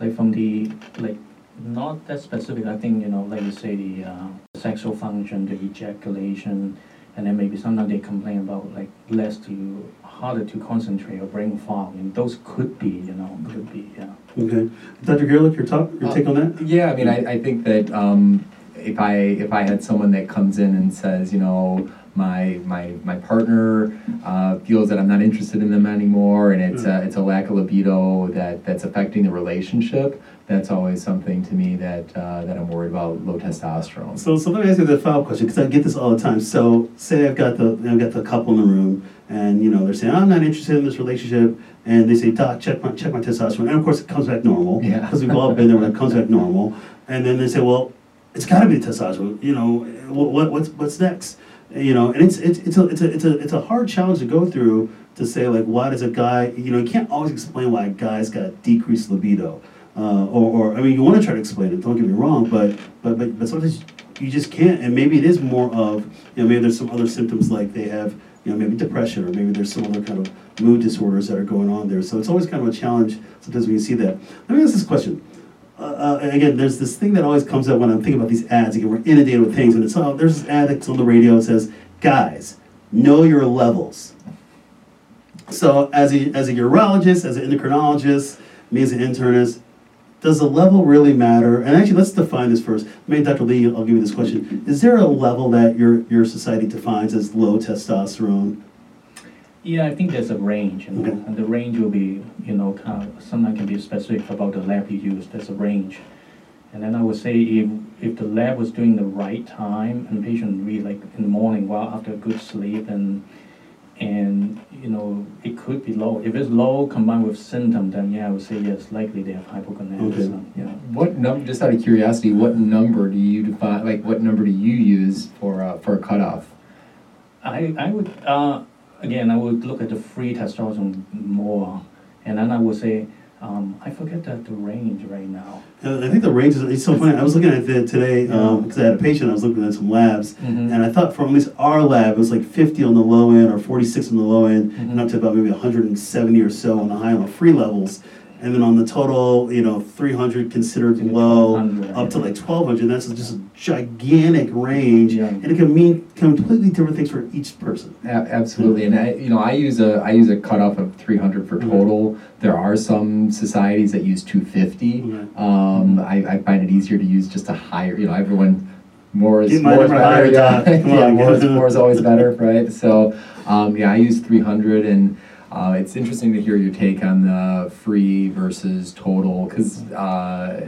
like from the, like, not that specific, I think, you know, like you say, the uh, sexual function, the ejaculation, and then maybe sometimes they complain about like less to, harder to concentrate or brain fog, and those could be, you know, could be, yeah. Okay, Dr. Kiriluk, your talk, your Uh, take on that? Yeah, I mean, I, I think that um, if I if I had someone that comes in and says, you know, my my my partner uh, feels that I'm not interested in them anymore, and it's a, it's a lack of libido that that's affecting the relationship. That's always something to me that uh, that I'm worried about low testosterone. So, so let me ask you the follow up question because I get this all the time. So, say I've got the I've got the couple in the room, and you know they're saying I'm not interested in this relationship, and they say, Doc, check my check my testosterone, and of course it comes back normal. Yeah. Because we've all been there when it comes back normal, and then they say, well, it's got to be testosterone. You know, what, what what's what's next? You know, and it's it's it's a it's a it's a it's a hard challenge to go through to say like why does a guy you know you can't always explain why a guy's got decreased libido. Uh, or, or I mean, you want to try to explain it. Don't get me wrong, but but but but sometimes you just can't. And maybe it is more of you know maybe there's some other symptoms like they have you know maybe depression or maybe there's some other kind of mood disorders that are going on there. So it's always kind of a challenge sometimes when you see that. Let me ask this question. Uh, uh, again, there's this thing that always comes up when I'm thinking about these ads. Again, we're inundated with things, and it's oh, there's this ad that's on the radio that says, "Guys, know your levels." So, as a as a urologist, as an endocrinologist, me as an internist, does the level really matter? And actually, let's define this first. Maybe Dr. Lee, I'll give you this question. Is there a level that your your society defines as low testosterone? Yeah, I think there's a range, you know, Okay. and the range will be, you know, kind of, sometimes can be specific about the lab you use, there's a range. And then I would say if, if the lab was doing the right time and patient really like in the morning while after a good sleep and and you know it could be low. If it's low combined with symptom, then yeah, I would say yes, likely they have hypogonadism. Yeah. What num, just out of curiosity, what number do you define, like, what number do you use for, uh, for a cutoff? I I would uh, again I would look at the free testosterone more, and then I would say um, I forget the, the range right now. Uh, I think the range is, it's so funny, I was looking at it today, um, because I had a patient, I was looking at some labs, Mhm. and I thought from at least our lab, it was like fifty on the low end, or forty-six on the low end, and Mhm. up to about maybe hundred and seventy or so on the high on the free levels. And then on the total, you know, three hundred considered low, up to like twelve hundred, that's just a gigantic range. Yeah. And it can mean completely different things for each person. Absolutely, and I, you know, I use a, I use a cutoff of three hundred for Mhm. total. There are some societies that use two fifty. Okay. Um, I, I find it easier to use just a higher, you know, everyone, more is, more is better, yeah. Yeah, on, more is, more is always better, right? So, um, yeah, I use three hundred and, uh, it's interesting to hear your take on the free versus total, cause, uh,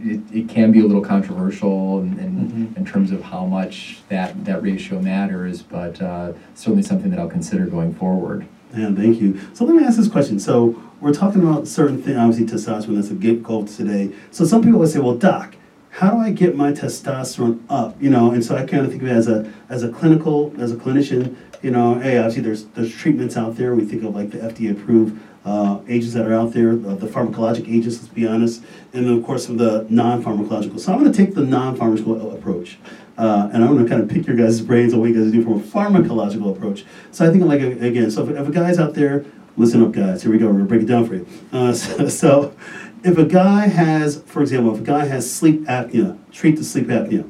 it, it can be a little controversial in, in, Mhm. in terms of how much that, that ratio matters, but, uh, certainly something that I'll consider going forward. Yeah, thank you. So let me ask this question. So we're talking about certain things, obviously testosterone, that's a big goal today. So some people would say, well, doc, how do I get my testosterone up? You know, and so I kind of think of it as a, as a clinical, as a clinician, you know, hey, obviously there's, there's treatments out there. We think of like the FDA approved uh, agents that are out there, uh, the pharmacologic agents, let's be honest, and then of course some of the non-pharmacological. So I'm going to take the non-pharmacological approach. Uh, and I'm going to kind of pick your guys' brains on what you guys do from a pharmacological approach. So I think, like, again, so if, if a guy's out there, listen up, guys, here we go, we're going to break it down for you. Uh, so, so if a guy has, for example, if a guy has sleep apnea, treat the sleep apnea.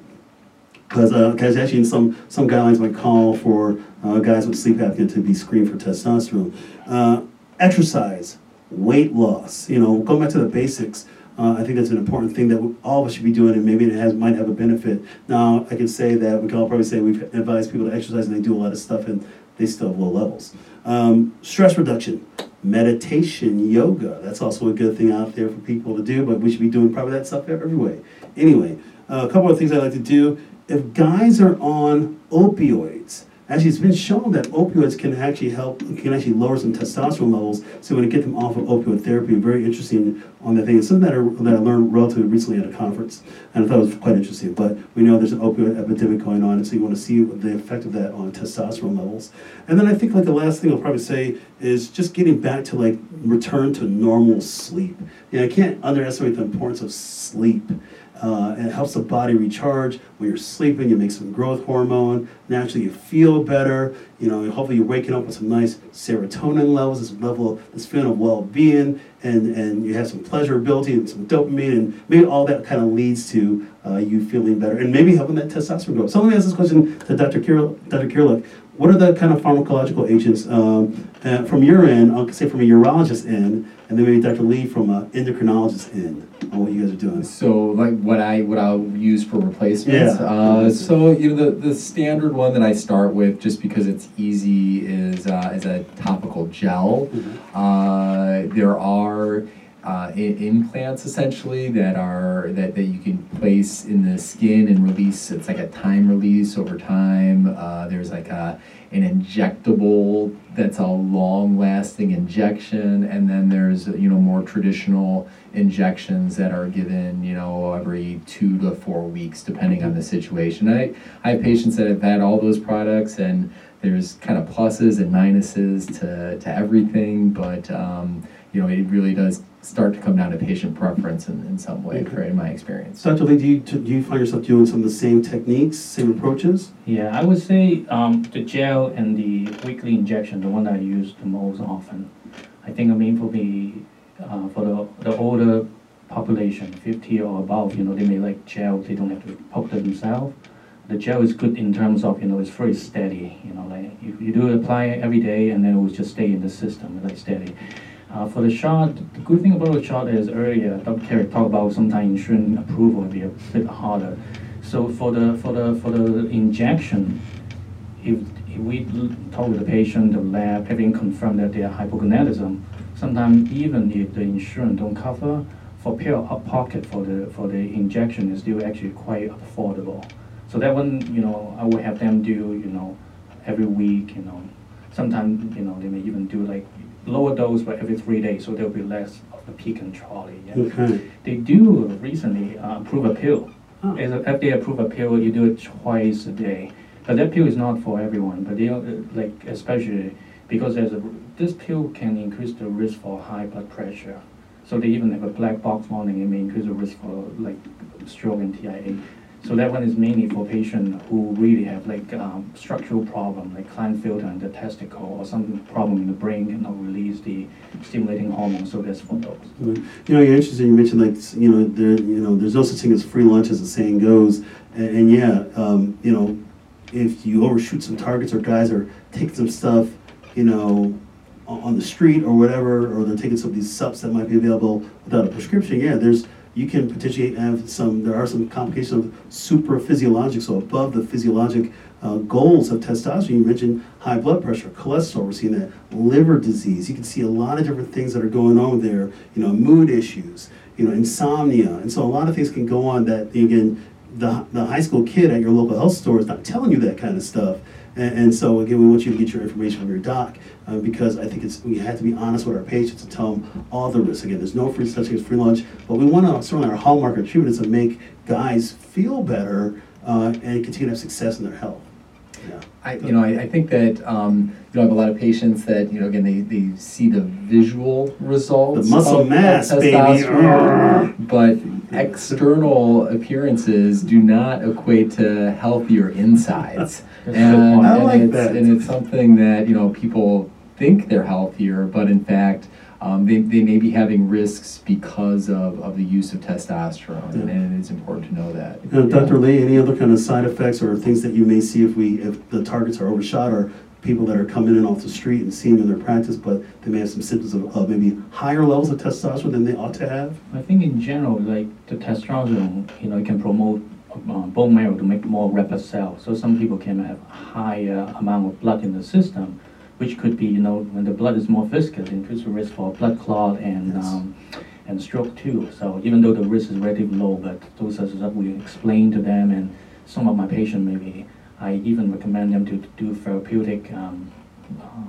Because uh, 'cause actually, in some, some guidelines might call for uh, guys with sleep apnea to be screened for testosterone. Uh, exercise, weight loss, you know, going back to the basics. Uh, I think that's an important thing that we- all of us should be doing, and maybe it has might have a benefit. Now, I can say that we can all probably say we've advised people to exercise, and they do a lot of stuff, and they still have low levels. Um, stress reduction, meditation, yoga. That's also a good thing out there for people to do, but we should be doing probably that stuff every way. Anyway, uh, a couple of things I like to do. If guys are on opioids, actually it's been shown that opioids can actually help, can actually lower some testosterone levels. So when to get them off of opioid therapy, very interesting on that thing. It's something that I, that I learned relatively recently at a conference, and I thought it was quite interesting. But we know there's an opioid epidemic going on, and so you want to see the effect of that on testosterone levels. And then I think like the last thing I'll probably say is just getting back to like return to normal sleep. You know, I can't underestimate the importance of sleep. Uh, it helps the body recharge. When you're sleeping, you make some growth hormone. Naturally, you feel better. You know, hopefully you're waking up with some nice serotonin levels, this level, this feeling of well-being, and and you have some pleasurability and some dopamine, and maybe all that kind of leads to uh, you feeling better, and maybe helping that testosterone grow. So let me ask this question to Dr. Kirill, Dr. Kiriluk. What are the kind of pharmacological agents um, from your end? I'll say from a urologist end, and then maybe Dr. Lee from an endocrinologist end on what you guys are doing. So like what I what I'll use for replacements. Yeah. Uh, so you know the the standard one that I start with just because it's easy is uh, is a topical gel. Uh, there are uh, implants essentially that are that, that you can place in the skin and release. It's like a time release over time. Uh, there's like a an injectable that's a long lasting injection and then there's you know more traditional injections that are given you know every two to four weeks depending on the situation i i have patients that have had all those products and there's kind of pluses and minuses to to everything but um, you know it really does start to come down to patient preference in, in some way for in my experience Dr. Lee, do you, do you find yourself doing some of the same techniques, same approaches? Yeah, I would say um, the gel and the weekly injection, the one that I use the most often. I think I mean for the uh, for the the older population, 50 or above, you know, they may like gel. They don't have to poke themselves. The gel is good in terms of you know it's very steady. You know, like you, you do apply it every day and then it will just stay in the system like steady. Uh, for the shot, the good thing about the shot is earlier Dr. Kerry talked about sometimes insurance approval will be a bit harder. So for the for the for the injection, if, if we talk with the patient, the lab, having confirmed that they are hypogonadism, sometimes even if the insurance don't cover, for pure out pocket for the for the injection is still actually quite affordable. So that one, you know, I will have them do, you know, every week, you know, sometimes, you know, they may even do like lower dose, but every three days, so there'll be less of the peak and trolley. yeah. Okay. They do recently uh, approve a pill. Oh. As a FDA approve a pill, you do it twice a day. But that pill is not for everyone, but they, uh, like, especially because there's a, this pill can increase the risk for high blood pressure. So they even have a black box warning, it may increase the risk for like stroke and TIA. So that one is mainly for patients who really have like um, structural problem, like Klinefelter in the testicle or some problem in the brain cannot release the stimulating hormone, so that's for those. You know, you're interested. You mentioned like you know there you know there's no such thing as free lunch as the saying goes, and, and yeah, um, you know, if you overshoot some targets or guys are taking some stuff, you know, on the street or whatever, or they're taking some of these subs that might be available without a prescription. Yeah, there's you can potentially have some. There are some complications of super physiologic, so above the physiologic uh, goals of testosterone. You mentioned high blood pressure, cholesterol. We're seeing that liver disease. You can see a lot of different things that are going on there. You know, mood issues. You know, insomnia, and so a lot of things can go on that again. The, the high school kid at your local health store is not telling you that kind of stuff. And, and so again, we want you to get your information from your doc uh, because I think it's we have to be honest with our patients and tell them all the risks. Again, there's no free thing as free lunch, but we want to certainly our hallmark of treatment is to make guys feel better uh, and continue to have success in their health. I, you know, I, I think that, um, you know, I have a lot of patients that, you know, again, they, they see the visual results. The muscle mass, baby. But external appearances do not equate to healthier insides. That's a good And, point. I and like it's, that. and it's something that, you know, people think they're healthier, but in fact, um, they, they may be having risks because of, of the use of testosterone, Yeah. and it's important to know that. Uh, Dr. Lee, any other kind of side effects or things that you may see if we if the targets are overshot or people that are coming in off the street and seeing in their practice, but they may have some symptoms of, of maybe higher levels of testosterone than they ought to have? I think in general, like the testosterone, you know, it can promote uh, bone marrow to make more red blood cells. So some people can have higher amount of blood in the system, which could be, you know, when the blood is more viscous, increase the risk for blood clot and Yes. um, and stroke too. So even though the risk is relatively low, but those are stuff we explain to them, and some of my patients maybe I even recommend them to do therapeutic um,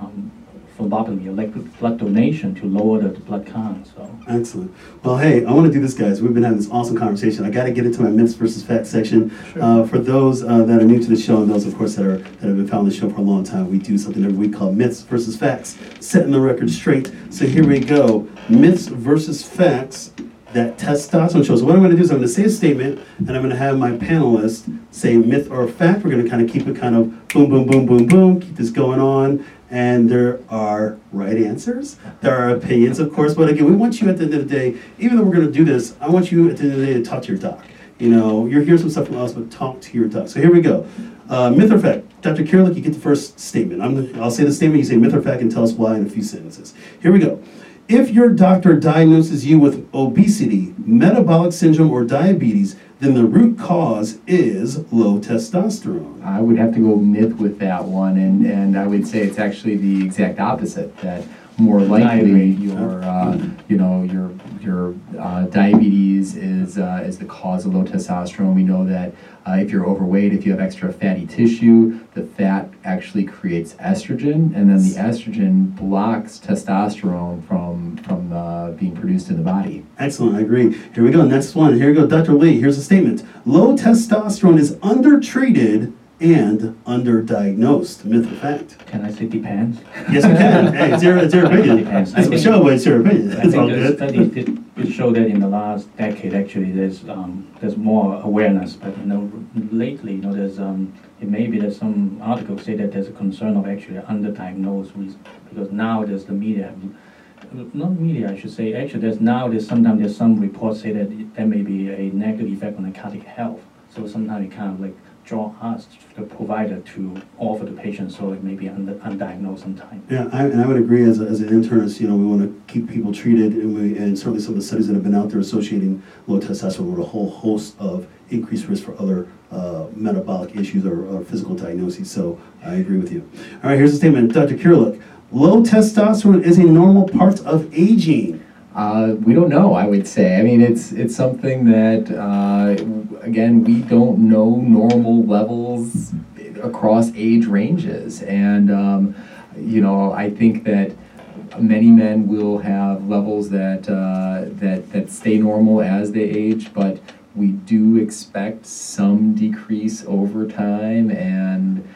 um, phlebotomy, like blood donation to lower the blood count. So. Excellent. Well, hey, I want to do this, guys. We've been having this awesome conversation. I got to get into my myths versus facts section. Uh, for those uh, that are new to the show, and those, of course, that are that have been following the show for a long time, we do something every week called myths versus facts, setting the record straight. So here we go: myths versus facts that testosterone shows. So what I'm going to do is I'm going to say a statement, and I'm going to have my panelists say myth or fact. We're going to kind of keep it kind of boom, boom, boom, boom, boom. Keep this going on. And there are right answers. There are opinions, of course. But again, we want you at the end of the day, even though we're going to do this, I want you at the end of the day to talk to your doc. You know, you're hearing some stuff from us, but talk to your doc. So here we go. Uh, myth or fact? Dr. Kiriluk, you get the first statement. I'm the, I'll say the statement, you say myth or fact, and tell us why in a few sentences. Here we go. If your doctor diagnoses you with obesity, metabolic syndrome, or diabetes, then the root cause is low testosterone. I would have to go myth with that one, and, and I would say it's actually the exact opposite. That more likely your uh, you know your your uh, diabetes is uh, is the cause of low testosterone. We know that uh, if you're overweight, if you have extra fatty tissue, the fat actually creates estrogen, and then the estrogen blocks testosterone from from uh, being produced in the body. Excellent, I agree. Here we go, next one. Here we go, Dr. Lee. Here's a statement Low testosterone is undertreated and underdiagnosed. Myth or fact? Can I say depends? Yes, we can. hey, it's your, it's your opinion. Depends. It's a show, it's your opinion. I It's all good. study did, did show that in the last decade, actually, there's, um, there's more awareness, but, you know, lately, you know, there's, um, it may be that some articles say that there's a concern of actually underdiagnosed reason, because now there's the media, not media, I should say, actually, there's now, there's sometimes, there's some reports say that it- there may be a negative effect on the cardiac health, so sometimes it kind of like draw us, the provider, to offer the patient, so it may be under, undiagnosed sometimes. Yeah, I, and I would agree as, a, as an internist, you know, we want to keep people treated, and we, and certainly some of the studies that have been out there associating low testosterone with a whole host of increased risk for other uh, metabolic issues or, or physical diagnoses. So I agree with you. All right, here's a statement, Dr. Kiriluk. Low testosterone is a normal part of aging. Uh, we don't know. I would say. I mean, it's it's something that uh, again we don't know normal levels across age ranges, and um, you know, I think that many men will have levels that, uh, that, that stay normal as they age, but we do expect some decrease over time, and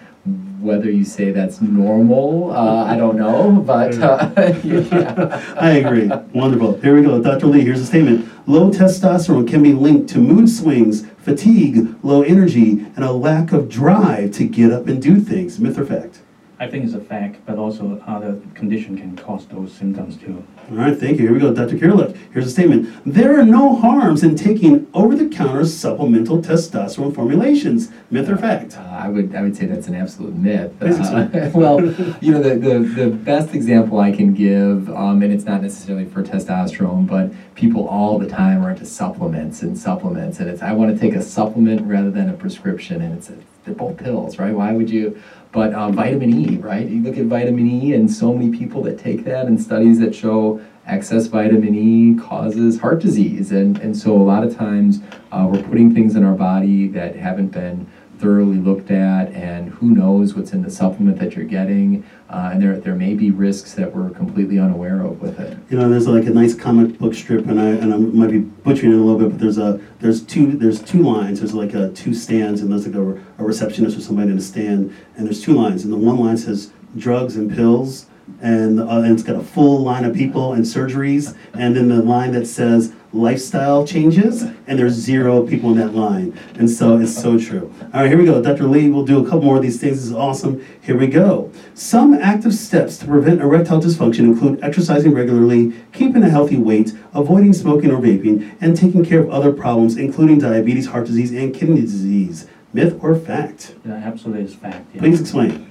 whether you say that's normal, uh, I don't know, but uh, yeah. I agree. Wonderful. Here we go. Dr. Lee, here's a statement. Low testosterone can be linked to mood swings, fatigue, low energy, and a lack of drive to get up and do things. Myth or fact? I think it's a fact, but also other condition can cause those symptoms too. All right, thank you. Here we go. Dr. Kiriluk, here's a statement. There are no harms in taking over the counter supplemental testosterone formulations. Myth or fact? Uh, I would I would say that's an absolute myth. Please Uh, well, you know the, the, the best example I can give, um, and it's not necessarily for testosterone, but people all the time are into supplements and supplements, and it's I want to take a supplement rather than a prescription, and it's a, they're both pills, right? Why would you? But um, vitamin E, right? You look at vitamin E, and so many people that take that, and studies that show excess vitamin E causes heart disease, and and so a lot of times uh, we're putting things in our body that haven't been thoroughly looked at, and who knows what's in the supplement that you're getting, uh, and there there may be risks that we're completely unaware of with it. You know, there's like a nice comic book strip, and I and I might be butchering it a little bit, but there's a there's two there's two lines. There's like a two stands, and there's like a, a receptionist or somebody in a stand, and there's two lines, and the one line says drugs and pills, and, uh, and it's got a full line of people and surgeries, and then the line that says lifestyle changes, and there's zero people in that line, and so it's so true. All right, here we go. Dr. Lee, we'll do a couple more of these things. This is awesome. Here we go. Some active steps to prevent erectile dysfunction include exercising regularly, keeping a healthy weight, avoiding smoking or vaping, and taking care of other problems, including diabetes, heart disease, and kidney disease. Myth or fact? Yeah, absolutely it's fact. Yeah. Please explain.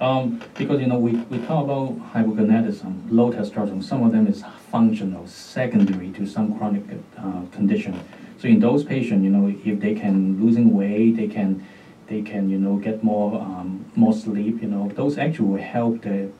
Um, because you know we, we talk about hypogonadism, low testosterone. Some of them is functional, secondary to some chronic uh, condition. So in those patients, you know, if they can losing weight, they can they can you know get more um, more sleep. You know, those actually will help the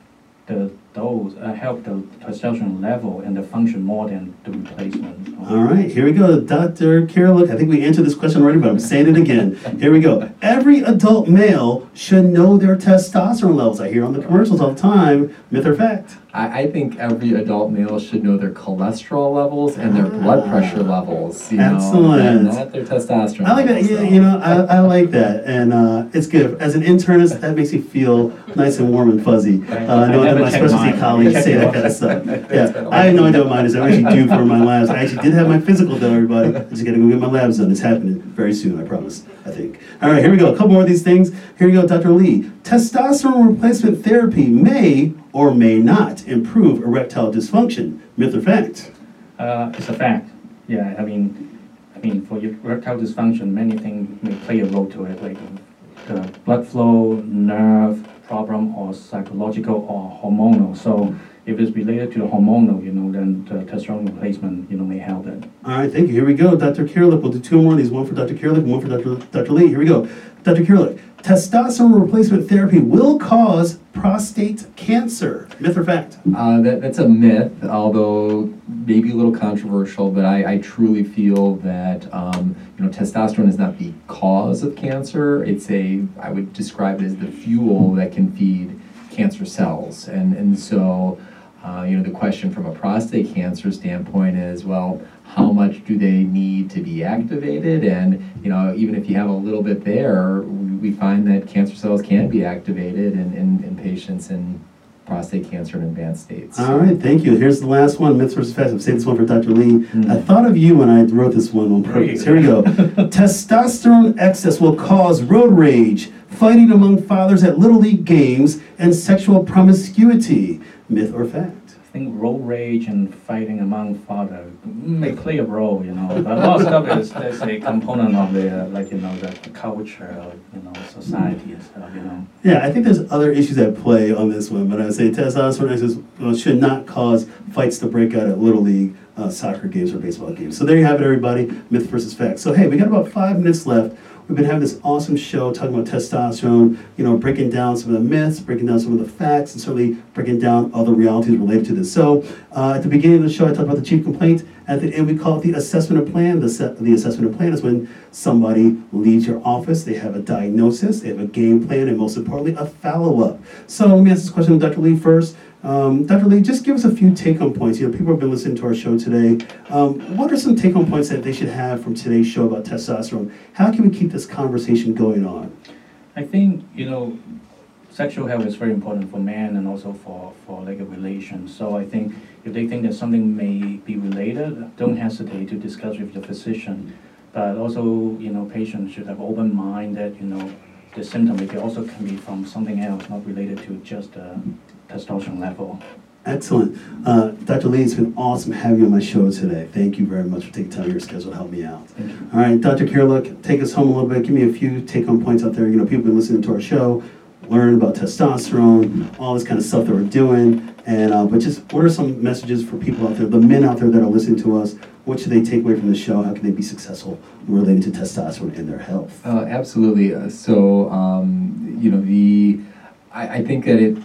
the those uh, help the testosterone level and the function more than the replacement. All right, here we go. Dr. Kiriluk, I think we answered this question already, but I'm saying it again. Here we go. Every adult male should know their testosterone levels. I hear on the commercials all the time. Myth or fact? I, I think every adult male should know their cholesterol levels and their blood pressure levels. You Know, Excellent. and not their testosterone. I like that. Yeah, you know, I, I like that, and uh, it's good. As an internist, that makes me feel nice and warm and fuzzy. Uh, I knowing that my specialty mine. colleagues say that kind of stuff. Yeah, I have no idea what mine is. I'm actually due for my labs. I actually did have my physical done, everybody. I just got to go get my labs done. It's happening very soon, I promise. I think. All right, here we go. A couple more of these things. Here we go, Dr. Lee. Testosterone replacement therapy may or may not improve erectile dysfunction. Myth or fact? Uh, it's a fact. Yeah, I mean, I mean, for erectile dysfunction, many things may play a role to it, like the blood flow, nerve problem, or psychological or hormonal. So if it's related to the hormonal, you know, then the testosterone replacement, you know, may help it. All right, thank you. Here we go. Dr. Kiriluk, we'll do two more of these. One for Dr. Kiriluk and one for Dr. Dr. Lee. Here we go. Dr. Kiriluk, testosterone replacement therapy will cause prostate cancer. Myth or fact? Uh, that, that's a myth, although maybe a little controversial, but I, I truly feel that um, you know testosterone is not the cause of cancer. It's a I would describe it as the fuel that can feed cancer cells, and and so uh, you know the question from a prostate cancer standpoint is well how much do they need to be activated and you know even if you have a little bit there we, we find that cancer cells can be activated in, in, in patients in prostate cancer in advanced states. All right, thank you. Here's the last one, myths versus facts. I'm saying this one for Dr. Lee. Mm. I thought of you when I wrote this one on purpose. Here we go. Testosterone excess will cause road rage, fighting among fathers at Little League games, and sexual promiscuity. Myth or fact? I think road rage and fighting among father may play a role, you know. But lot of stuff is there's a component of the uh, like you know the, the culture, or, you know, society and stuff, you know. Yeah, I think there's other issues at play on this one, but I would say testosterone excess uh, should not cause fights to break out at Little League uh, soccer games or baseball games. So there you have it, everybody. Myth versus fact. So hey, we got about five minutes left. We've been having this awesome show talking about testosterone, you know, breaking down some of the myths, breaking down some of the facts, and certainly breaking down other realities related to this. So, uh, at the beginning of the show, I talked about the chief complaint. At the end, we call it the assessment of plan. The, the assessment of plan is when somebody leaves your office, they have a diagnosis, they have a game plan, and most importantly, a follow up. So, let me ask this question to Dr. Lee first. Um, Dr. Lee, just give us a few take-home points. You know, people have been listening to our show today. Um, what are some take-home points that they should have from today's show about testosterone? How can we keep this conversation going on? I think, you know, sexual health is very important for men and also for, for like a relation. So I think if they think that something may be related, don't hesitate to discuss with your physician. But also, you know, patients should have open mind that, you know, the symptom it also can be from something else, not related to just the testosterone level. Excellent. Uh, Dr. Lee, it's been awesome having you on my show today. Thank you very much for taking time out of your schedule to help me out. All right, Dr. Kiriluk, take us home a little bit. Give me a few take-home points out there. You know, people have been listening to our show, learn about testosterone, all this kind of stuff that we're doing. And uh, but just what are some messages for people out there, the men out there that are listening to us? What should they take away from the show? How can they be successful related to testosterone in their health? Uh, absolutely. Uh, So, um, you know, the I, I think that it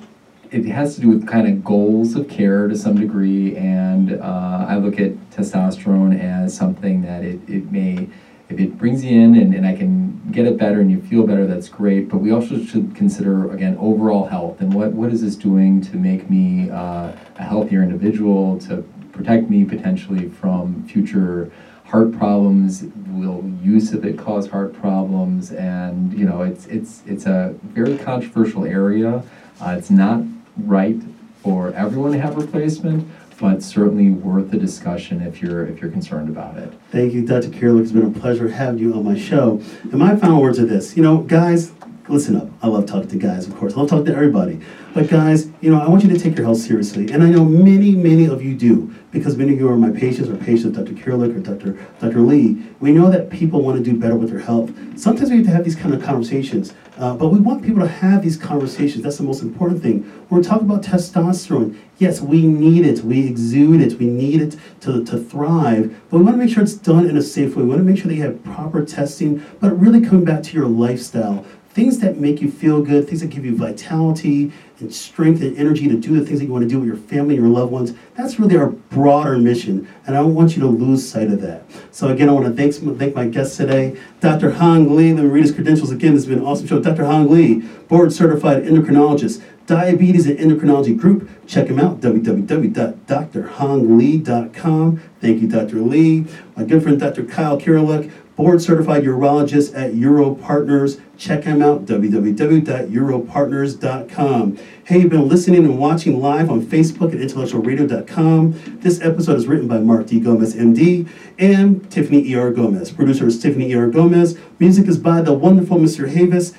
it has to do with kind of goals of care to some degree, and uh, I look at testosterone as something that it, it may if it brings you in and, and I can get it better and you feel better, that's great. But we also should consider again overall health and what what is this doing to make me uh, a healthier individual to protect me potentially from future heart problems will use of it cause heart problems and you know it's it's it's a very controversial area uh, it's not right for everyone to have replacement but certainly worth the discussion if you're if you're concerned about it Thank you, Dr. Kiriluk. It's been a pleasure having you on my show. And my final words are this. You know, guys, listen up. I love talking to guys, of course. I love talking to everybody. But guys, you know, I want you to take your health seriously. And I know many, many of you do, because many of you are my patients or patients of Dr. Kiriluk or Dr. Dr. Lee. We know that people want to do better with their health. Sometimes we have to have these kind of conversations. Uh, but we want people to have these conversations. That's the most important thing. When we're talking about testosterone, yes, we need it. We exude it. We need it to, to thrive. But we want to make sure it's done in a safe way. We want to make sure that you have proper testing, but really coming back to your lifestyle. Things that make you feel good, things that give you vitality and strength and energy to do the things that you want to do with your family your loved ones. That's really our broader mission, and I don't want you to lose sight of that. So again, I want to thank, thank my guests today, Dr. Hong Lee. Let me read his credentials again. This has been an awesome show. Dr. Hong Lee, board certified endocrinologist, diabetes and endocrinology group. Check him out, www.drhonglee.com. Thank you, Dr. Lee. My good friend, Dr. Kyle Kiriluk, board certified urologist at UroPartners. Check him out, www.uropartners.com. Hey, you've been listening and watching live on Facebook at intellectualradio.com. This episode is written by Mark D. Gomez, MD, and Tiffany E.R. Gomez. Producer is Tiffany E.R. Gomez. Music is by the wonderful Mr. Havis.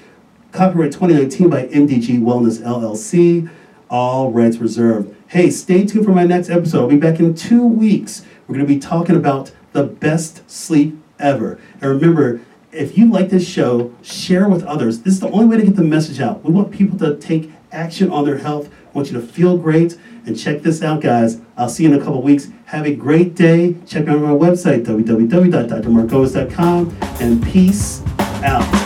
Copyright 2019 by MDG Wellness LLC. All rights reserved. Hey, stay tuned for my next episode. I'll be back in two weeks. We're going to be talking about the best sleep ever. And remember, if you like this show, share with others. This is the only way to get the message out. We want people to take action on their health. I want you to feel great. And check this out, guys. I'll see you in a couple weeks. Have a great day. Check out my website, www.drmarcos.com. And peace out.